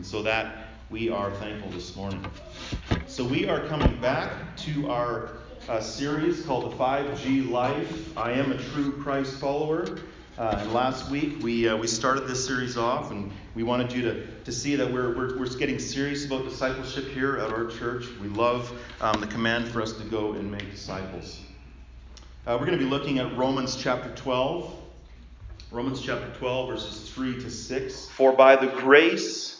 And so that we are thankful this morning. So we are coming back to our uh, series called the 5G Life. I am a true Christ follower. Uh, and last week we, uh, we started this series off, and we wanted you to, to see that we're, we're, we're getting serious about discipleship here at our church. We love um, the command for us to go and make disciples. Uh, we're going to be looking at Romans chapter 12. Romans chapter 12, verses 3 to 6. For by the grace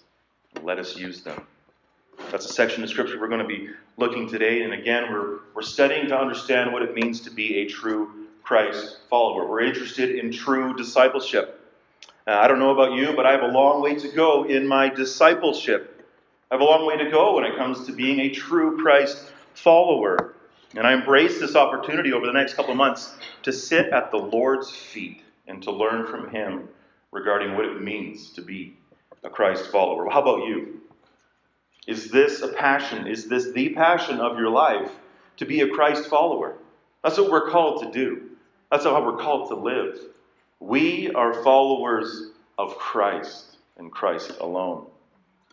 Let us use them. That's a section of Scripture we're going to be looking today. And again, we're, we're studying to understand what it means to be a true Christ follower. We're interested in true discipleship. Uh, I don't know about you, but I have a long way to go in my discipleship. I have a long way to go when it comes to being a true Christ follower. And I embrace this opportunity over the next couple of months to sit at the Lord's feet and to learn from Him regarding what it means to be a Christ follower. How about you? Is this a passion? Is this the passion of your life to be a Christ follower? That's what we're called to do. That's how we're called to live. We are followers of Christ and Christ alone.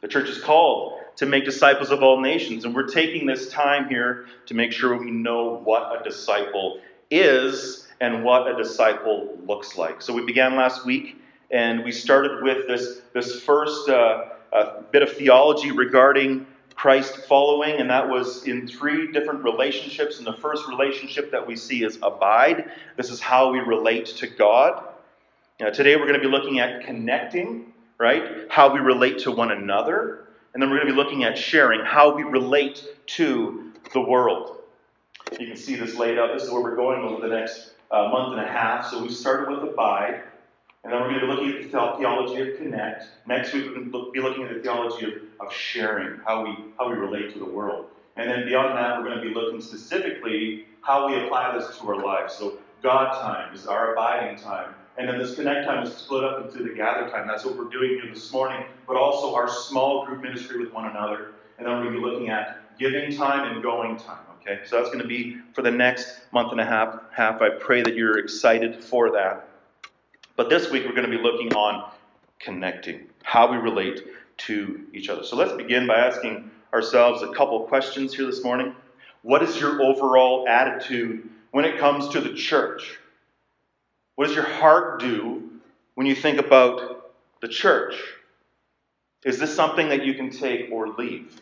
The church is called to make disciples of all nations, and we're taking this time here to make sure we know what a disciple is and what a disciple looks like. So we began last week, and we started with this, this first uh, uh, bit of theology regarding Christ following, and that was in three different relationships. And the first relationship that we see is abide. This is how we relate to God. Now, today we're going to be looking at connecting, right? How we relate to one another. And then we're going to be looking at sharing, how we relate to the world. You can see this laid out. This is where we're going over the next uh, month and a half. So we started with abide. And then we're going to be looking at the theology of connect. Next week, we're going to be looking at the theology of, of sharing, how we, how we relate to the world. And then beyond that, we're going to be looking specifically how we apply this to our lives. So, God time is our abiding time. And then this connect time is split up into the gather time. That's what we're doing here this morning, but also our small group ministry with one another. And then we're going to be looking at giving time and going time. Okay, so that's going to be for the next month and a half. Half. I pray that you're excited for that. But this week we're going to be looking on connecting, how we relate to each other. So let's begin by asking ourselves a couple questions here this morning. What is your overall attitude when it comes to the church? What does your heart do when you think about the church? Is this something that you can take or leave?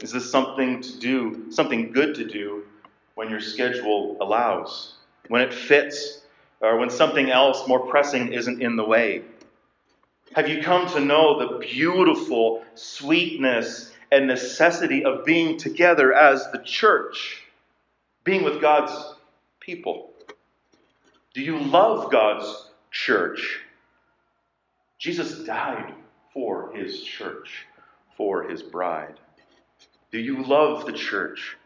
Is this something to do, something good to do when your schedule allows, when it fits or when something else more pressing isn't in the way? Have you come to know the beautiful sweetness and necessity of being together as the church, being with God's people? Do you love God's church? Jesus died for his church, for his bride. Do you love the church?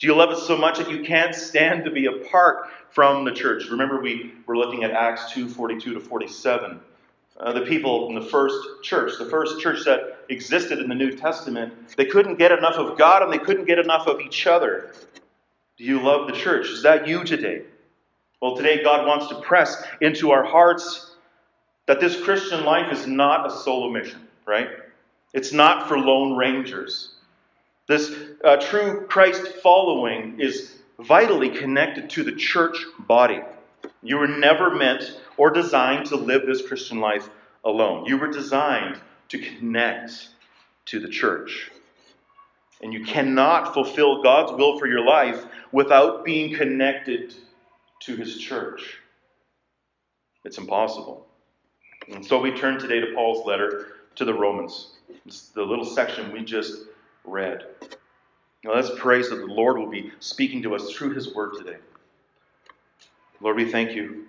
Do you love it so much that you can't stand to be apart from the church? Remember, we were looking at Acts 2 42 to 47. Uh, the people in the first church, the first church that existed in the New Testament, they couldn't get enough of God and they couldn't get enough of each other. Do you love the church? Is that you today? Well, today God wants to press into our hearts that this Christian life is not a solo mission, right? It's not for lone rangers. This uh, true Christ following is vitally connected to the church body. You were never meant or designed to live this Christian life alone. You were designed to connect to the church. And you cannot fulfill God's will for your life without being connected to His church. It's impossible. And so we turn today to Paul's letter to the Romans. It's the little section we just read. Now let's pray so that the Lord will be speaking to us through His word today. Lord, we thank you.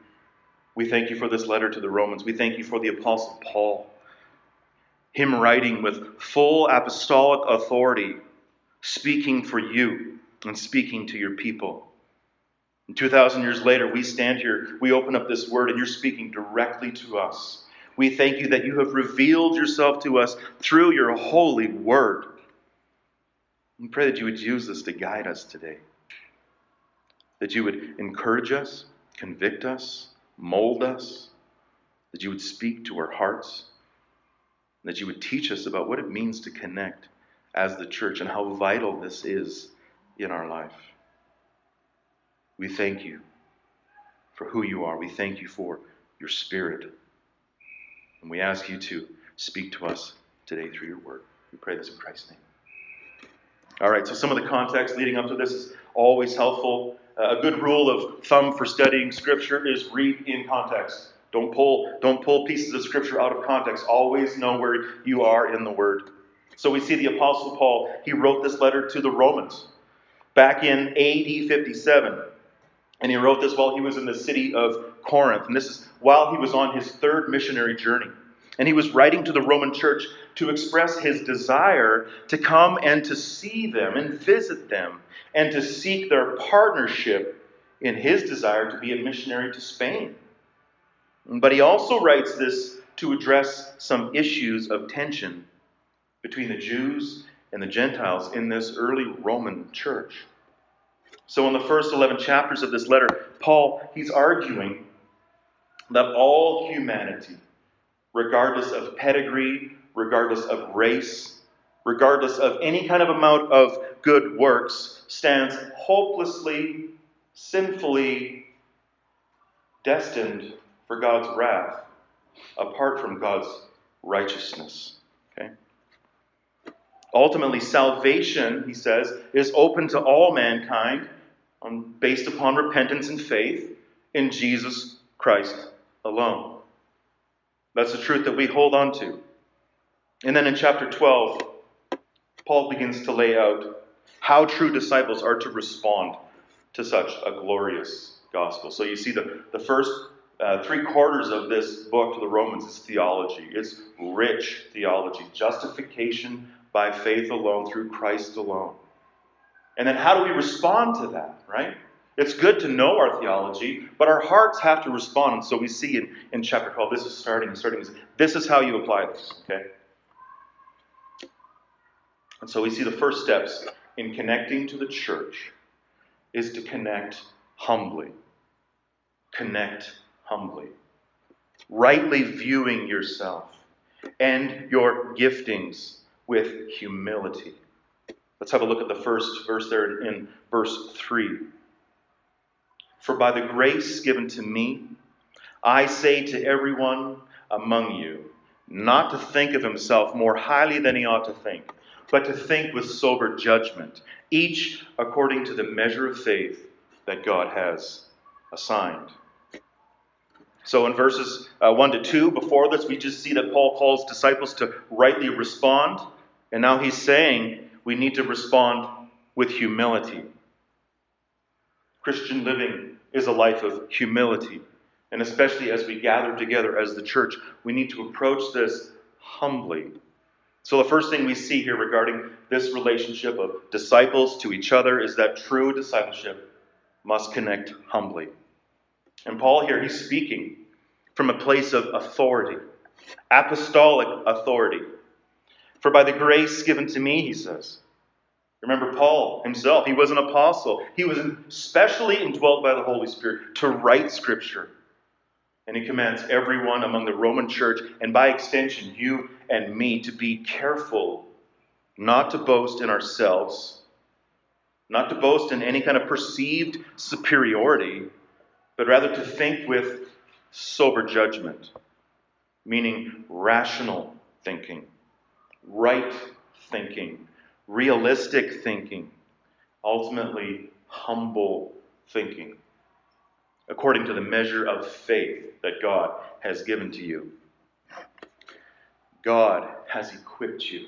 We thank you for this letter to the Romans. We thank you for the Apostle Paul. Him writing with full apostolic authority, speaking for you and speaking to your people. And 2,000 years later, we stand here, we open up this word, and you're speaking directly to us. We thank you that you have revealed yourself to us through your holy word. We pray that you would use this to guide us today, that you would encourage us, convict us, mold us, that you would speak to our hearts, that you would teach us about what it means to connect as the church and how vital this is in our life. We thank you for who you are. We thank you for your spirit. And we ask you to speak to us today through your word. We pray this in Christ's name. All right, so some of the context leading up to this is always helpful. Uh, a good rule of thumb for studying Scripture is read in context. Don't pull, don't pull pieces of Scripture out of context. Always know where you are in the Word. So we see the Apostle Paul, he wrote this letter to the Romans back in AD 57. And he wrote this while he was in the city of Corinth. And this is while he was on his third missionary journey. And he was writing to the Roman church to express his desire to come and to see them and visit them and to seek their partnership in his desire to be a missionary to Spain. But he also writes this to address some issues of tension between the Jews and the Gentiles in this early Roman church. So, in the first 11 chapters of this letter, Paul, he's arguing that all humanity, regardless of pedigree, regardless of race, regardless of any kind of amount of good works, stands hopelessly, sinfully destined for God's wrath apart from God's righteousness. Okay? Ultimately, salvation, he says, is open to all mankind um, based upon repentance and faith in Jesus Christ alone. That's the truth that we hold on to. And then in chapter 12, Paul begins to lay out how true disciples are to respond to such a glorious gospel. So you see, the, the first uh, three quarters of this book to the Romans is theology. It's rich theology, justification by faith alone, through Christ alone. And then how do we respond to that, right? It's good to know our theology, but our hearts have to respond. And so we see in, in chapter 12, this is starting, starting, this is how you apply this, okay? And so we see the first steps in connecting to the church is to connect humbly. Connect humbly. Rightly viewing yourself and your giftings with humility. Let's have a look at the first verse there in verse 3. For by the grace given to me, I say to everyone among you, not to think of himself more highly than he ought to think, but to think with sober judgment, each according to the measure of faith that God has assigned. So in verses uh, 1 to 2, before this, we just see that Paul calls disciples to rightly respond. And now he's saying we need to respond with humility. Christian living is a life of humility. And especially as we gather together as the church, we need to approach this humbly. So, the first thing we see here regarding this relationship of disciples to each other is that true discipleship must connect humbly. And Paul here, he's speaking from a place of authority, apostolic authority. For by the grace given to me, he says. Remember Paul himself, he was an apostle. He was specially indwelt by the Holy Spirit to write Scripture. And he commands everyone among the Roman church, and by extension, you and me, to be careful not to boast in ourselves, not to boast in any kind of perceived superiority, but rather to think with sober judgment, meaning rational thinking, right thinking, realistic thinking, ultimately humble thinking, according to the measure of faith that God has given to you. God has equipped you.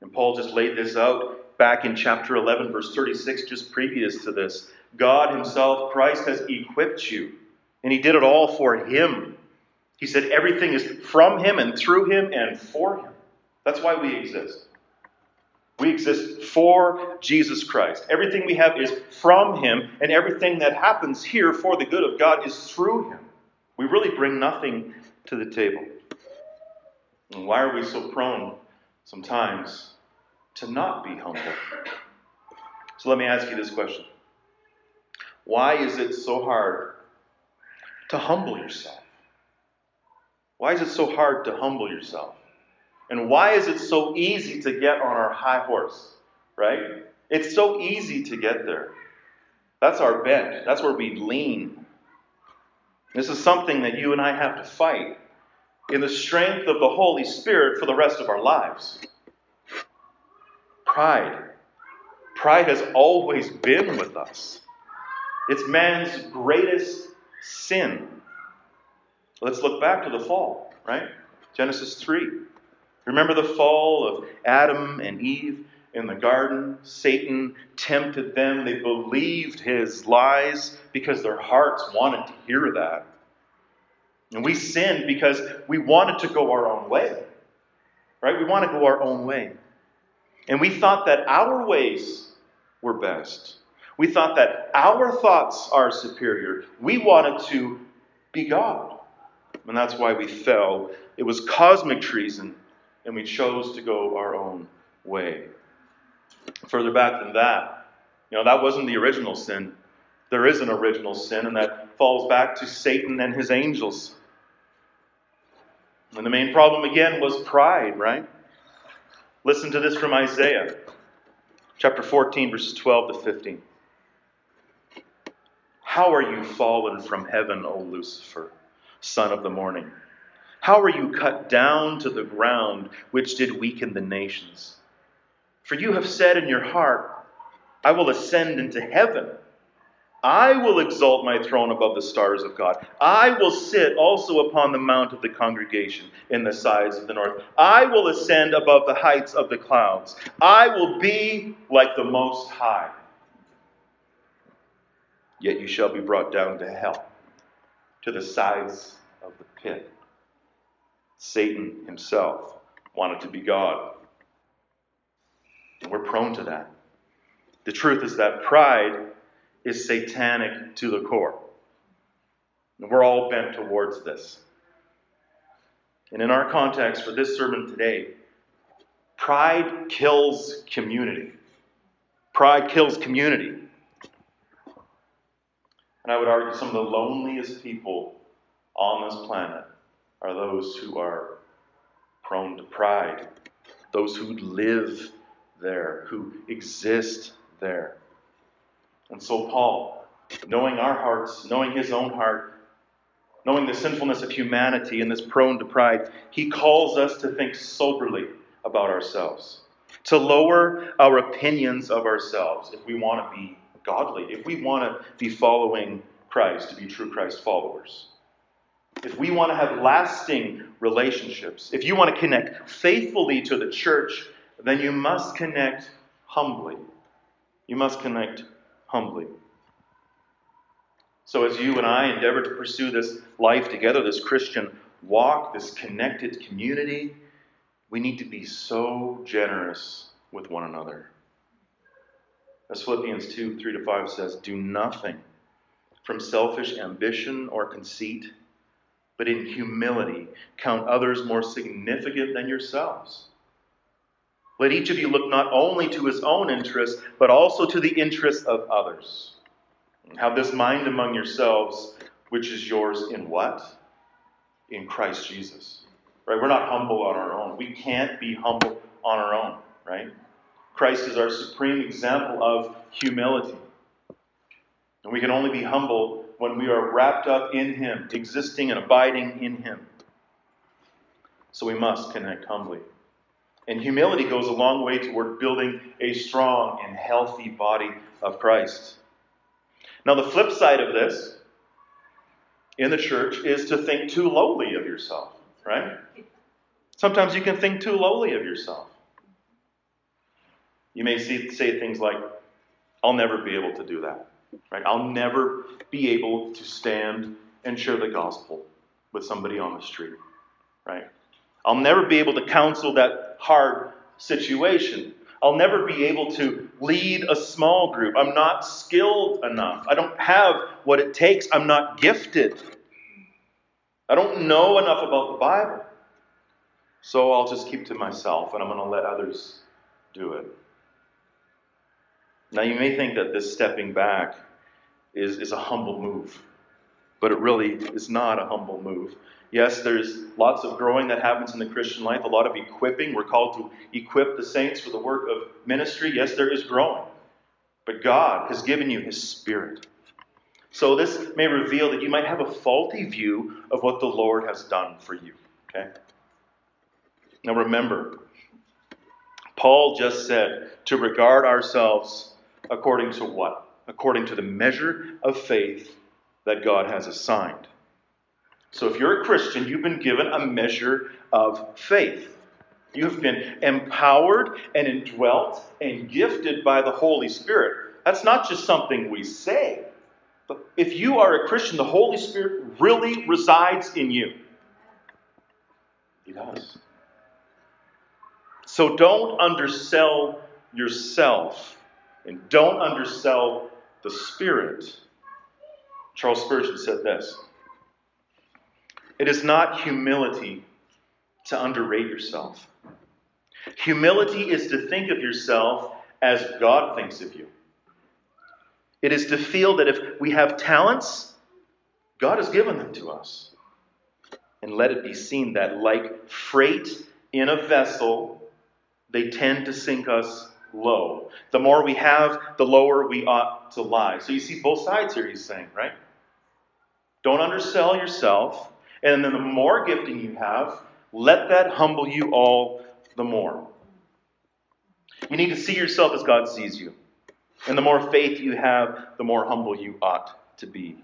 And Paul just laid this out back in chapter 11, verse 36, just previous to this. God Himself, Christ, has equipped you, and He did it all for Him. He said everything is from him and through him and for him. That's why we exist. We exist for Jesus Christ. Everything we have is from him, and everything that happens here for the good of God is through him. We really bring nothing to the table. And why are we so prone sometimes to not be humble? So let me ask you this question Why is it so hard to humble yourself? Why is it so hard to humble yourself? And why is it so easy to get on our high horse? Right? It's so easy to get there. That's our bent. That's where we lean. This is something that you and I have to fight in the strength of the Holy Spirit for the rest of our lives. Pride. Pride has always been with us. It's man's greatest sin. Let's look back to the fall, right? Genesis 3. Remember the fall of Adam and Eve in the garden? Satan tempted them. They believed his lies because their hearts wanted to hear that. And we sinned because we wanted to go our own way. Right? We want to go our own way. And we thought that our ways were best. We thought that our thoughts are superior. We wanted to be God. And that's why we fell. It was cosmic treason, and we chose to go our own way. Further back than that, you know, that wasn't the original sin. There is an original sin, and that falls back to Satan and his angels. And the main problem again was pride, right? Listen to this from Isaiah chapter 14, verses 12 to 15. How are you fallen from heaven, O Lucifer, son of the morning? How are you cut down to the ground, which did weaken the nations? For you have said in your heart, I will ascend into heaven. I will exalt my throne above the stars of God. I will sit also upon the mount of the congregation in the sides of the north. I will ascend above the heights of the clouds. I will be like the Most High. Yet you shall be brought down to hell, to the sides of the pit. Satan himself wanted to be God. And we're prone to that. The truth is that pride is satanic to the core. And we're all bent towards this. And in our context for this sermon today, pride kills community. Pride kills community. And I would argue some of the loneliest people on this planet are those who are prone to pride, those who live there, who exist there. And so, Paul, knowing our hearts, knowing his own heart, knowing the sinfulness of humanity and this prone to pride, he calls us to think soberly about ourselves, to lower our opinions of ourselves if we want to be godly, if we want to be following Christ, to be true Christ followers. If we want to have lasting relationships, if you want to connect faithfully to the church, then you must connect humbly. You must connect humbly. So, as you and I endeavor to pursue this life together, this Christian walk, this connected community, we need to be so generous with one another. As Philippians 2 3 to 5 says, Do nothing from selfish ambition or conceit, but in humility count others more significant than yourselves. Let each of you look not only to his own interests, but also to the interests of others. Have this mind among yourselves, which is yours in what? In Christ Jesus. Right? We're not humble on our own. We can't be humble on our own, right? Christ is our supreme example of humility. And we can only be humble when we are wrapped up in Him, existing and abiding in Him. So we must connect humbly. And humility goes a long way toward building a strong and healthy body of Christ. Now, the flip side of this in the church is to think too lowly of yourself, right? Sometimes you can think too lowly of yourself. You may see, say things like, I'll never be able to do that, right? I'll never be able to stand and share the gospel. with somebody on the street, right? I'll never be able to counsel that hard situation. I'll never be able to lead a small group. I'm not skilled enough. I don't have what it takes. I'm not gifted. I don't know enough about the Bible. So I'll just keep to myself and I'm going to let others do it. Now, you may think that this stepping back is, is a humble move, but it really is not a humble move. Yes, there's lots of growing that happens in the Christian life, a lot of equipping. We're called to equip the saints for the work of ministry. Yes, there is growing. But God has given you His Spirit. So this may reveal that you might have a faulty view of what the Lord has done for you. Okay? Now remember, Paul just said to regard ourselves according to what? According to the measure of faith that God has assigned. So if you're a Christian, you've been given a measure of faith. You have been empowered and indwelt and gifted by the Holy Spirit. That's not just something we say. But if you are a Christian, the Holy Spirit really resides in you. He does. So don't undersell yourself and don't undersell the Spirit. Charles Spurgeon said this It is not humility to underrate yourself. Humility is to think of yourself as God thinks of you. It is to feel that if we have talents, God has given them to us. And let it be seen that, like freight in a vessel, they tend to sink us low. The more we have, the lower we ought to lie. So you see both sides here, he's saying, right? Don't undersell yourself. And then the more gifting you have, let that humble you all the more. You need to see yourself as God sees you. And the more faith you have, the more humble you ought to be.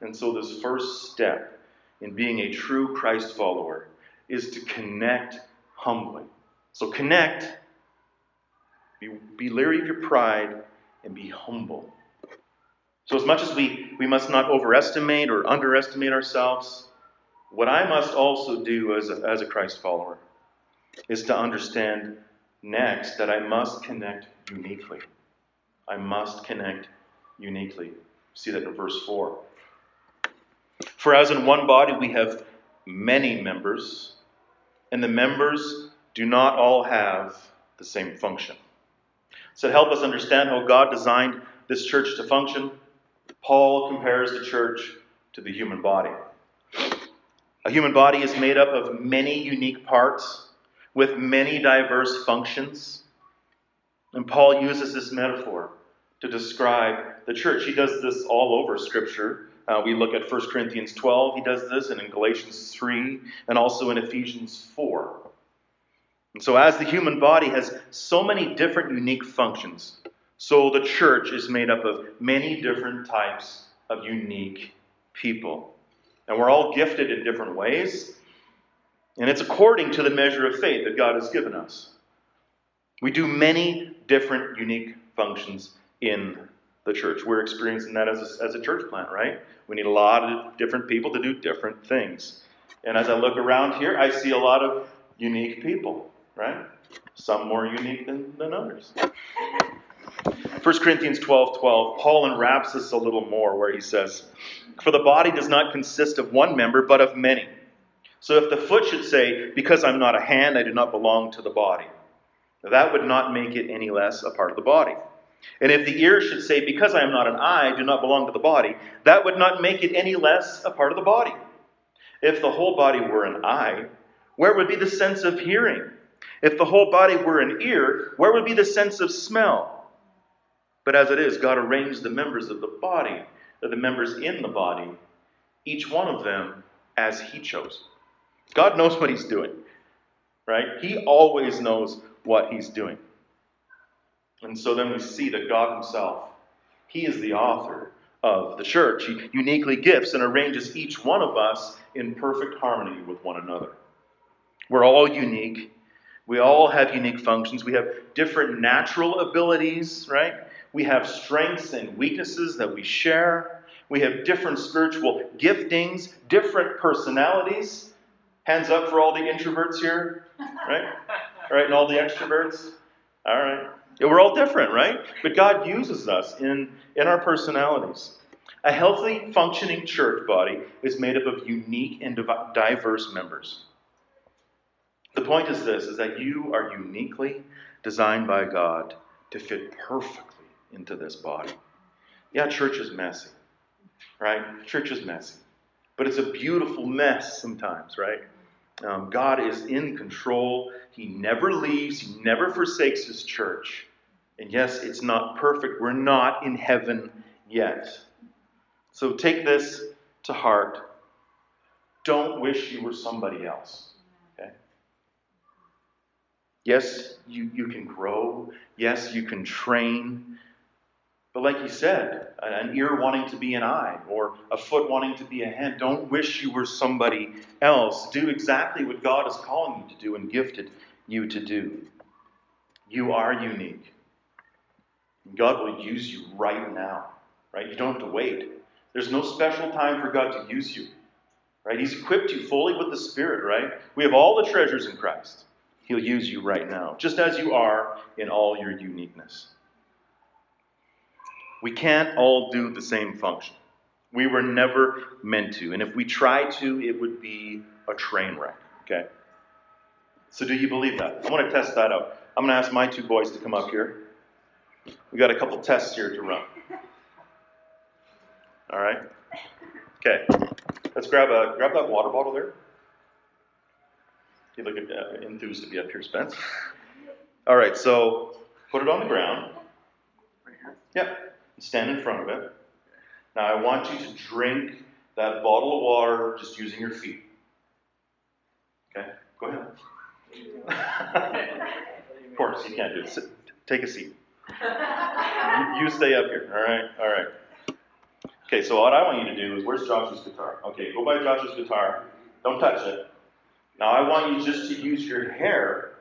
And so, this first step in being a true Christ follower is to connect humbly. So, connect, be, be leery of your pride, and be humble. So, as much as we, we must not overestimate or underestimate ourselves, what I must also do as a, as a Christ follower is to understand next that I must connect uniquely. I must connect uniquely. See that in verse 4. For as in one body we have many members, and the members do not all have the same function. So, to help us understand how God designed this church to function, Paul compares the church to the human body. A human body is made up of many unique parts with many diverse functions. And Paul uses this metaphor to describe the church. He does this all over Scripture. Uh, we look at 1 Corinthians 12, he does this, and in Galatians 3, and also in Ephesians 4. And so, as the human body has so many different unique functions, so the church is made up of many different types of unique people. And we're all gifted in different ways, and it's according to the measure of faith that God has given us. We do many different unique functions in the church. We're experiencing that as a, as a church plant, right? We need a lot of different people to do different things. And as I look around here, I see a lot of unique people, right? Some more unique than, than others. 1 Corinthians 12 12, Paul unwraps this a little more where he says, For the body does not consist of one member, but of many. So if the foot should say, Because I'm not a hand, I do not belong to the body, that would not make it any less a part of the body. And if the ear should say, Because I am not an eye, I do not belong to the body, that would not make it any less a part of the body. If the whole body were an eye, where would be the sense of hearing? If the whole body were an ear, where would be the sense of smell? But as it is, God arranged the members of the body, or the members in the body, each one of them as He chose. God knows what He's doing, right? He always knows what He's doing. And so then we see that God Himself, He is the author of the church. He uniquely gifts and arranges each one of us in perfect harmony with one another. We're all unique. We all have unique functions. We have different natural abilities, right? We have strengths and weaknesses that we share. We have different spiritual giftings, different personalities. Hands up for all the introverts here, right? All right, and all the extroverts. All right. We're all different, right? But God uses us in, in our personalities. A healthy, functioning church body is made up of unique and diverse members. The point is this is that you are uniquely designed by God to fit perfectly into this body. Yeah, church is messy, right? Church is messy. But it's a beautiful mess sometimes, right? Um, God is in control. He never leaves, He never forsakes His church. And yes, it's not perfect. We're not in heaven yet. So take this to heart. Don't wish you were somebody else. Yes, you, you can grow. Yes, you can train. But like you said, an ear wanting to be an eye or a foot wanting to be a hand, don't wish you were somebody else. Do exactly what God is calling you to do and gifted you to do. You are unique. God will use you right now, right? You don't have to wait. There's no special time for God to use you, right? He's equipped you fully with the Spirit, right? We have all the treasures in Christ. He'll use you right now, just as you are in all your uniqueness. We can't all do the same function. We were never meant to. And if we try to, it would be a train wreck. Okay? So, do you believe that? I want to test that out. I'm going to ask my two boys to come up here. We got a couple tests here to run. All right? Okay. Let's grab a grab that water bottle there. You look uh, enthused to be up here, Spence. All right, so put it on the ground. Yep stand in front of it. Now I want you to drink that bottle of water just using your feet. Okay, go ahead. of course, you can't do it. Sit, take a seat. You, stay up here. All right, all right. Okay, so what I want you to do is, where's Josh's guitar? Okay, go by Josh's guitar. Don't touch it. Now I want you just to use your hair,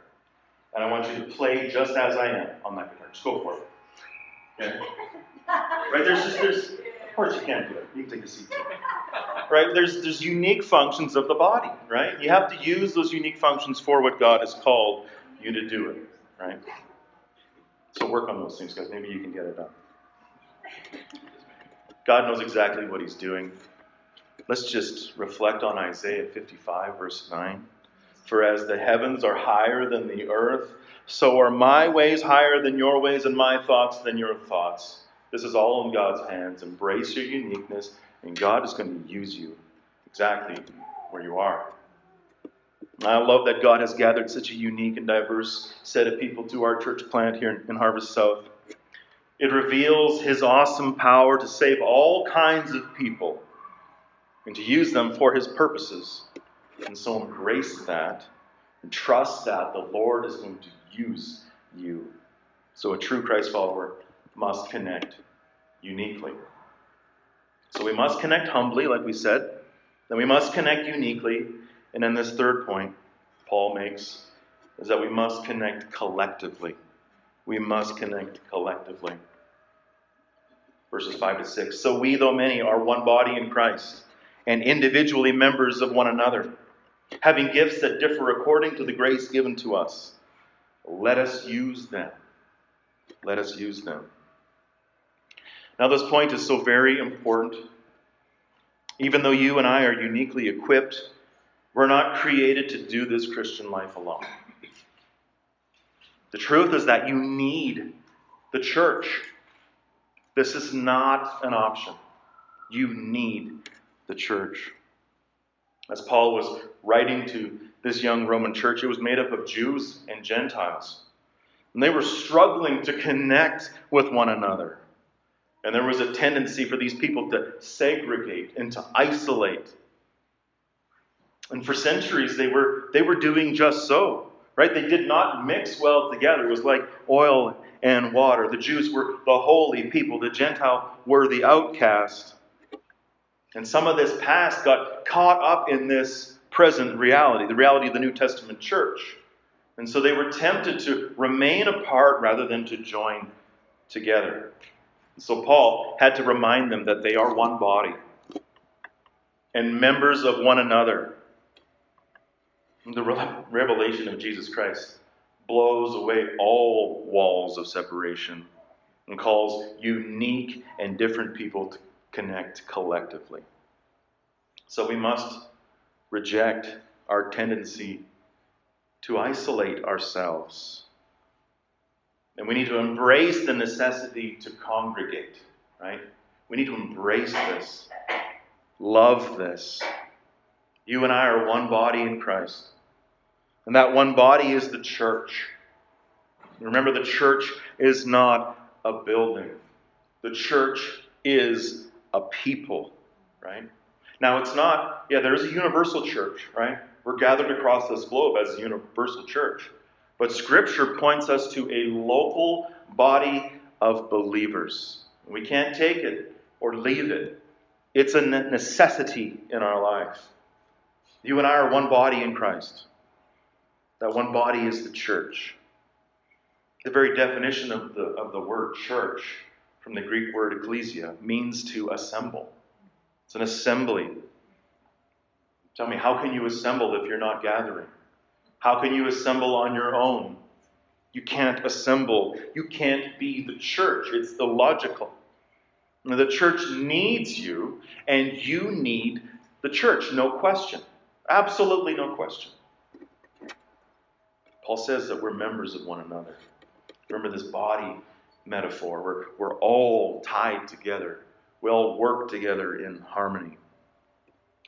and I want you to play just as I am on that guitar. Just go for it. Okay. Right? There's just there's of course you can't do it. You can take a seat. Too. Right? There's there's unique functions of the body, right? You have to use those unique functions for what God has called you to do it, right? So work on those things, guys. Maybe you can get it done. God knows exactly what He's doing. Let's just reflect on Isaiah 55, verse 9. For as the heavens are higher than the earth, so are my ways higher than your ways, and my thoughts than your thoughts. This is all in God's hands. Embrace your uniqueness, and God is going to use you exactly where you are. I love that God has gathered such a unique and diverse set of people to our church plant here in Harvest South. It reveals His awesome power to save all kinds of people and to use them for His purposes. And so embrace that and trust that the Lord is going to use you. So a true Christ follower must connect uniquely. So we must connect humbly, like we said. Then we must connect uniquely. And then this third point Paul makes is that we must connect collectively. We must connect collectively. Verses 5 to 6. So we, though many, are one body in Christ, and individually members of one another, having gifts that differ according to the grace given to us. Let us use them. Let us use them. Now, this point is so very important. Even though you and I are uniquely equipped, we're not created to do this Christian life alone. The truth is that you need the church. This is not an option. You need the church. As Paul was writing to this young Roman church, it was made up of Jews and Gentiles. And they were struggling to connect with one another. And there was a tendency for these people to segregate and to isolate. And for centuries, they were, they were doing just so. Right? They did not mix well together. It was like oil and water. The Jews were the holy people, the Gentile were the outcast. And some of this past got caught up in this present reality, the reality of the New Testament church. And so they were tempted to remain apart rather than to join together. So Paul had to remind them that they are one body and members of one another. The revelation of Jesus Christ blows away all walls of separation and calls unique and different people to connect collectively. So we must reject our tendency to isolate ourselves. And we need to embrace the necessity to congregate, right? We need to embrace this, love this. You and I are one body in Christ. And that one body is the church. Remember, the church is not a building, the church is a people, right? Now, it's not, yeah, there's a universal church, right? We're gathered across this globe as a universal church. But Scripture points us to a local body of believers. We can't take it or leave it. It's a necessity in our life. You and I are one body in Christ. That one body is the church. The very definition of the, of the word church, from the Greek word ecclesia, means to assemble. It's an assembly. Tell me, how can you assemble if you're not gathering? How can you assemble on your own? You can't assemble. You can't be the church. It's illogical. The church needs you, and you need the church, no question. Absolutely no question. Paul says that we're members of one another. Remember this body metaphor. We're, we're all tied together we all work together in harmony.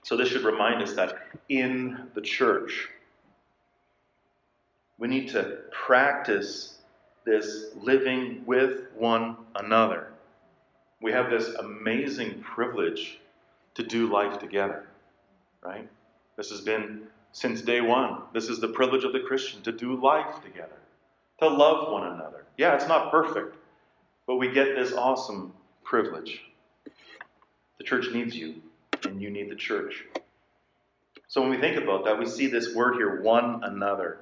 So, this should remind us that in the church, we need to practice this living with one another. We have this amazing privilege to do life together, right? This has been since day one. This is the privilege of the Christian to do life together, to love one another. Yeah, it's not perfect, but we get this awesome privilege. The church needs you, and you need the church. So when we think about that, we see this word here, one another.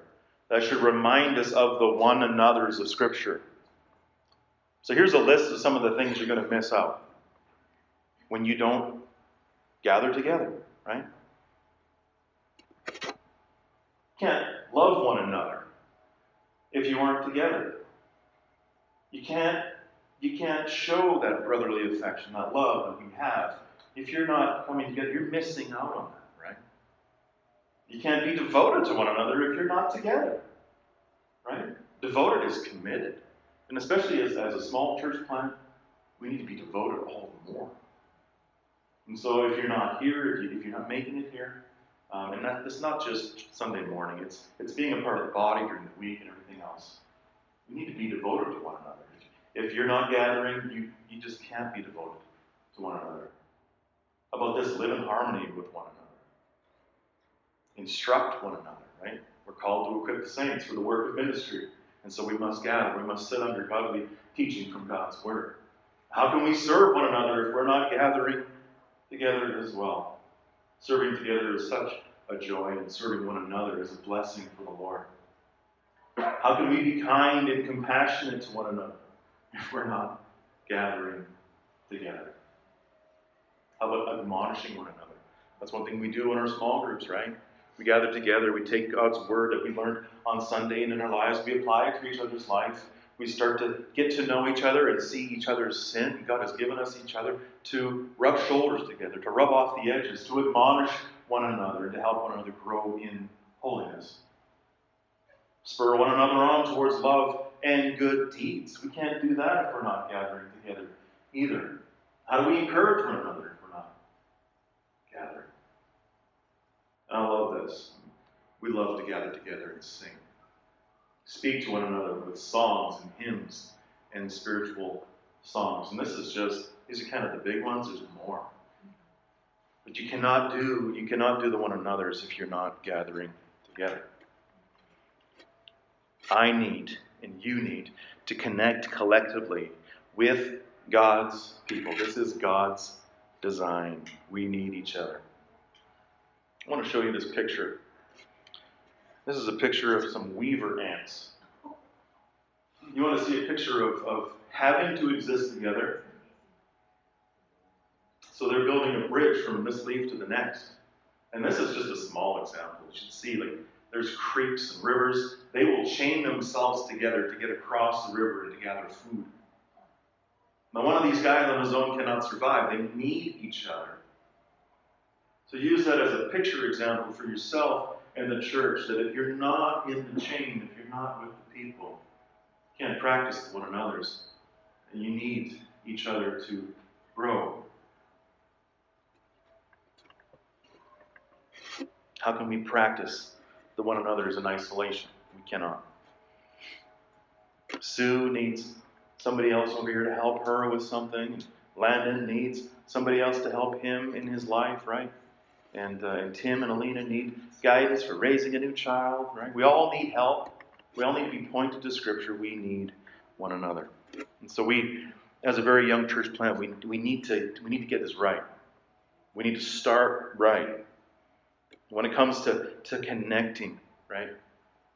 That should remind us of the one another's of Scripture. So here's a list of some of the things you're going to miss out when you don't gather together, right? can't love one another if you aren't together. You can't you can't show that brotherly affection, that love that we have. If you're not coming together, you're missing out on that, right? You can't be devoted to one another if you're not together, right? Devoted is committed. And especially as, as a small church plant, we need to be devoted all the more. And so if you're not here, if, you, you're not making it here, um, and that, it's not just Sunday morning, it's, it's being a part of the body during the week and everything else. We need to be devoted to one another. If you're not gathering, you, you just can't be devoted to one another. How about this? Live in harmony with one another. Instruct one another, right? We're called to equip the saints for the work of ministry. And so we must gather. We must sit under godly teaching from God's Word. How can we serve one another if we're not gathering together as well? Serving together is such a joy, and serving one another is a blessing for the Lord. How can we be kind and compassionate to one another? If we're not gathering together? How about admonishing one another? That's one thing we do in our small groups, right? We gather together, we take God's word that we learned on Sunday and in our lives, we apply it to each other's life. We start to get to know each other and see each other's sin. God has given us each other to rub shoulders together, to rub off the edges, to admonish one another, to help one another grow in holiness. Spur one another on towards love and good deeds. We can't do that if we're not gathering together either. How do we encourage one another if we're not gathering? I love this. We love to gather together and sing. Speak to one another with songs and hymns and spiritual songs. And this is just, these are kind of the big ones, there's more. But you cannot do, you cannot do the one another's if you're not gathering together. I need and you need to connect collectively with God's people. This is God's design. We need each other. I want to show you this picture. This is a picture of some weaver ants. You want to see a picture of, of having to exist together So they're building a bridge from this leaf to the next. And this is just a small example. You should see, like, there's creeks and rivers. They will chain themselves together to get across the river and to gather food. Now, one of these guys on his own cannot survive. They need each other. So use that as a picture example for yourself and the church that if you're not in the chain, if you're not with the people, you can't practice one another's. And you need each other to grow. How can we practice the one another's in isolation? Cannot. Sue needs somebody else over here to help her with something. Landon needs somebody else to help him in his life, right? And, uh, and Tim and Alina need guidance for raising a new child, right? We all need help. We all need to be pointed to Scripture. We need one another. And so we, as a very young church plant, we, we, need to, we need to get this right. We need to start right. When it comes to, to connecting, right?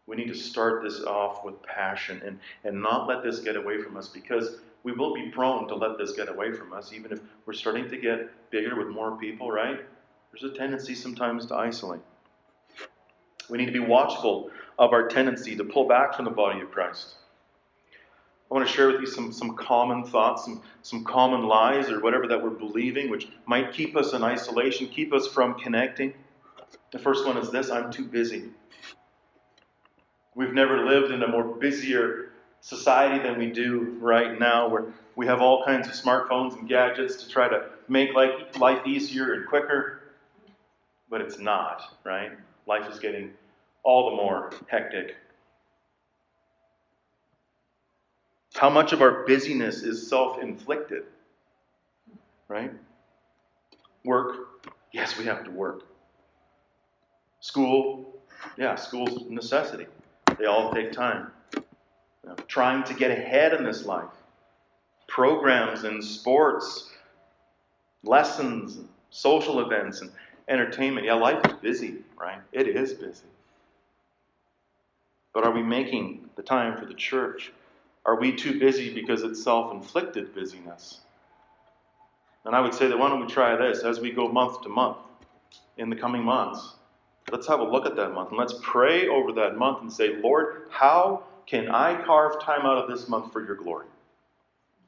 We need to start this off with passion and, and not let this get away from us because we will be prone to let this get away from us, even if we're starting to get bigger with more people, right? There's a tendency sometimes to isolate. We need to be watchful of our tendency to pull back from the body of Christ. I want to share with you some, some common thoughts, some, some common lies, or whatever that we're believing, which might keep us in isolation, keep us from connecting. The first one is this I'm too busy. We've never lived in a more busier society than we do right now, where we have all kinds of smartphones and gadgets to try to make life, easier and quicker. But it's not, right? Life is getting all the more hectic. How much of our busyness is self inflicted? Right? Work. Yes, we have to work. School. Yeah, school's a necessity. They all take time. Trying to get ahead in this life. Programs and sports, lessons, and social events, and entertainment. Yeah, life is busy, right? It is busy. But are we making the time for the church? Are we too busy because it's self inflicted busyness? And I would say that why don't we try this as we go month to month in the coming months? Let's have a look at that month and let's pray over that month and say, Lord, how can I carve time out of this month for your glory?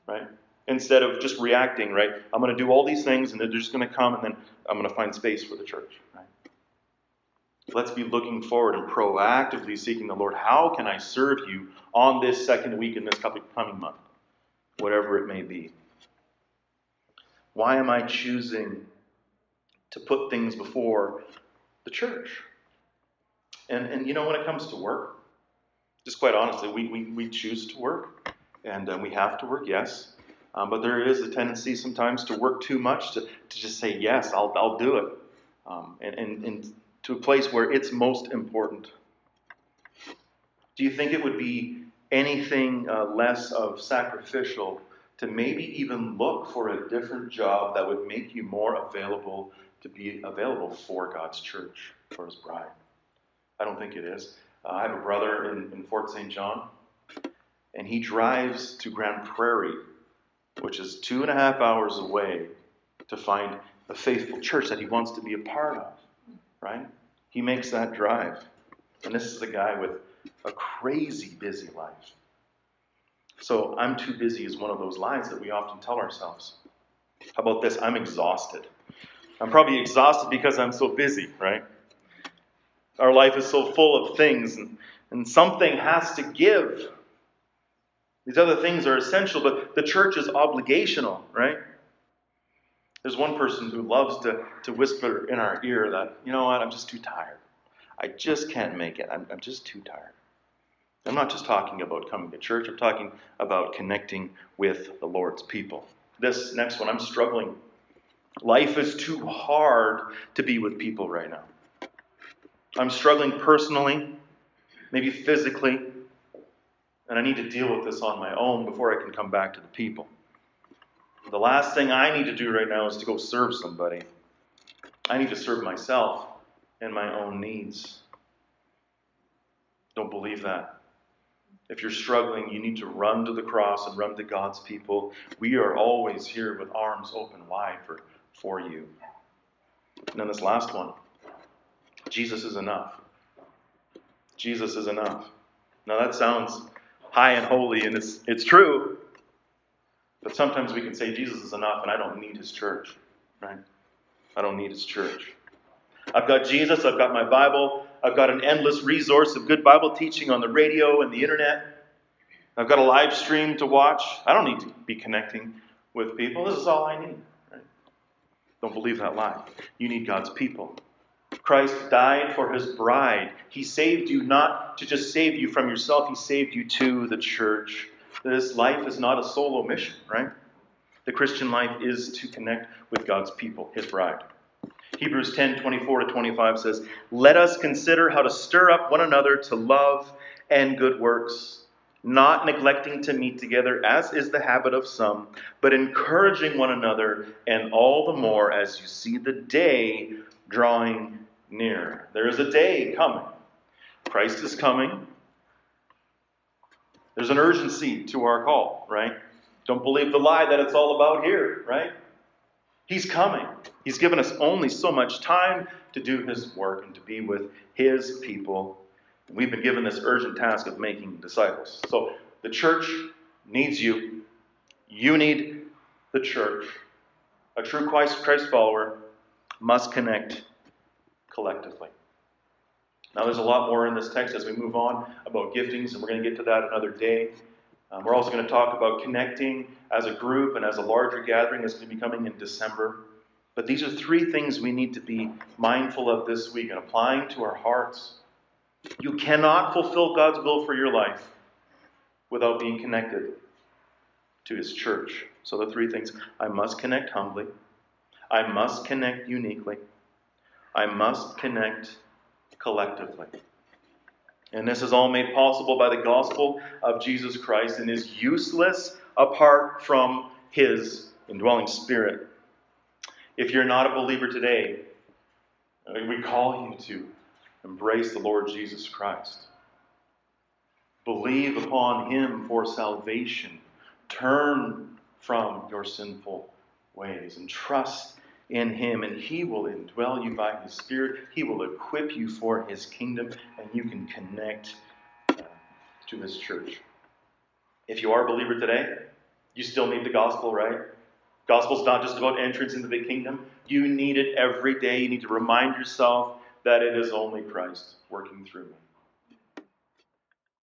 Right? Instead of just reacting, right? I'm going to do all these things and they're just going to come and then I'm going to find space for the church, right? Let's be looking forward and proactively seeking the Lord. How can I serve you on this second week in this coming month? Whatever it may be. Why am I choosing to put things before the church? And, and you know, when it comes to work, just quite honestly, we, we, we choose to work and um, we have to work, yes. Um, but there is a tendency sometimes to work too much, to, to just say, yes, I'll, I'll do it. Um, and, and, and to a place where it's most important. Do you think it would be anything uh, less of sacrificial to maybe even look for a different job that would make you more available to be available for God's church, for His bride? I don't think it is. Uh, I have a brother in, in Fort St. John, and he drives to Grande Prairie, which is two and a half hours away, to find a faithful church that he wants to be a part of, right? He makes that drive. And this is a guy with a crazy busy life. So I'm too busy is one of those lies that we often tell ourselves. How about this? I'm exhausted. I'm probably exhausted because I'm so busy, right? Our life is so full of things, and, and something has to give. These other things are essential, but the church is obligational, right? There's one person who loves to, to whisper in our ear that, you know what, I'm just too tired. I just can't make it. I'm, I'm just too tired. I'm not just talking about coming to church, I'm talking about connecting with the Lord's people. This next one, I'm struggling. Life is too hard to be with people right now. I'm struggling personally, maybe physically, and I need to deal with this on my own before I can come back to the people. The last thing I need to do right now is to go serve somebody. I need to serve myself and my own needs. Don't believe that. If you're struggling, you need to run to the cross and run to God's people. We are always here with arms open wide for, for you. And then this last one Jesus is enough. Jesus is enough. Now that sounds high and holy, and it's, it's true. But sometimes we can say Jesus is enough, and I don't need his church. Right? I don't need his church. I've got Jesus, I've got my Bible, I've got an endless resource of good Bible teaching on the radio and the internet. I've got a live stream to watch. I don't need to be connecting with people. This is all I need. Don't believe that lie. You need God's people. Christ died for his bride. He saved you not to just save you from yourself, he saved you to the church. This life is not a solo mission, right? The Christian life is to connect with God's people, his bride. Hebrews 10 24 to 25 says, Let us consider how to stir up one another to love and good works, not neglecting to meet together, as is the habit of some, but encouraging one another, and all the more as you see the day drawing near. There is a day coming. Christ is coming. There's an urgency to our call, right? Don't believe the lie that it's all about here, right? He's coming. He's given us only so much time to do His work and to be with His people. We've been given this urgent task of making disciples. So the church needs you. You need the church. A true Christ, follower must connect collectively. Now, there's a lot more in this text as we move on about giftings, and we're going to get to that another day. Um, we're also going to talk about connecting as a group and as a larger gathering that's going to be coming in December. But these are three things we need to be mindful of this week and applying to our hearts. You cannot fulfill God's will for your life without being connected to His church. So, the three things I must connect humbly, I must connect uniquely, I must connect collectively. And this is all made possible by the gospel of Jesus Christ and is useless apart from his indwelling spirit. If you're not a believer today, we call you to embrace the Lord Jesus Christ. Believe upon him for salvation. Turn from your sinful ways and trust in Him, and He will indwell you by His Spirit. He will equip you for His kingdom, and you can connect uh, to His church. If you are a believer today, you still need the gospel, right? Gospel's not just about entrance into the kingdom. You need it every day. You need to remind yourself that it is only Christ working through me.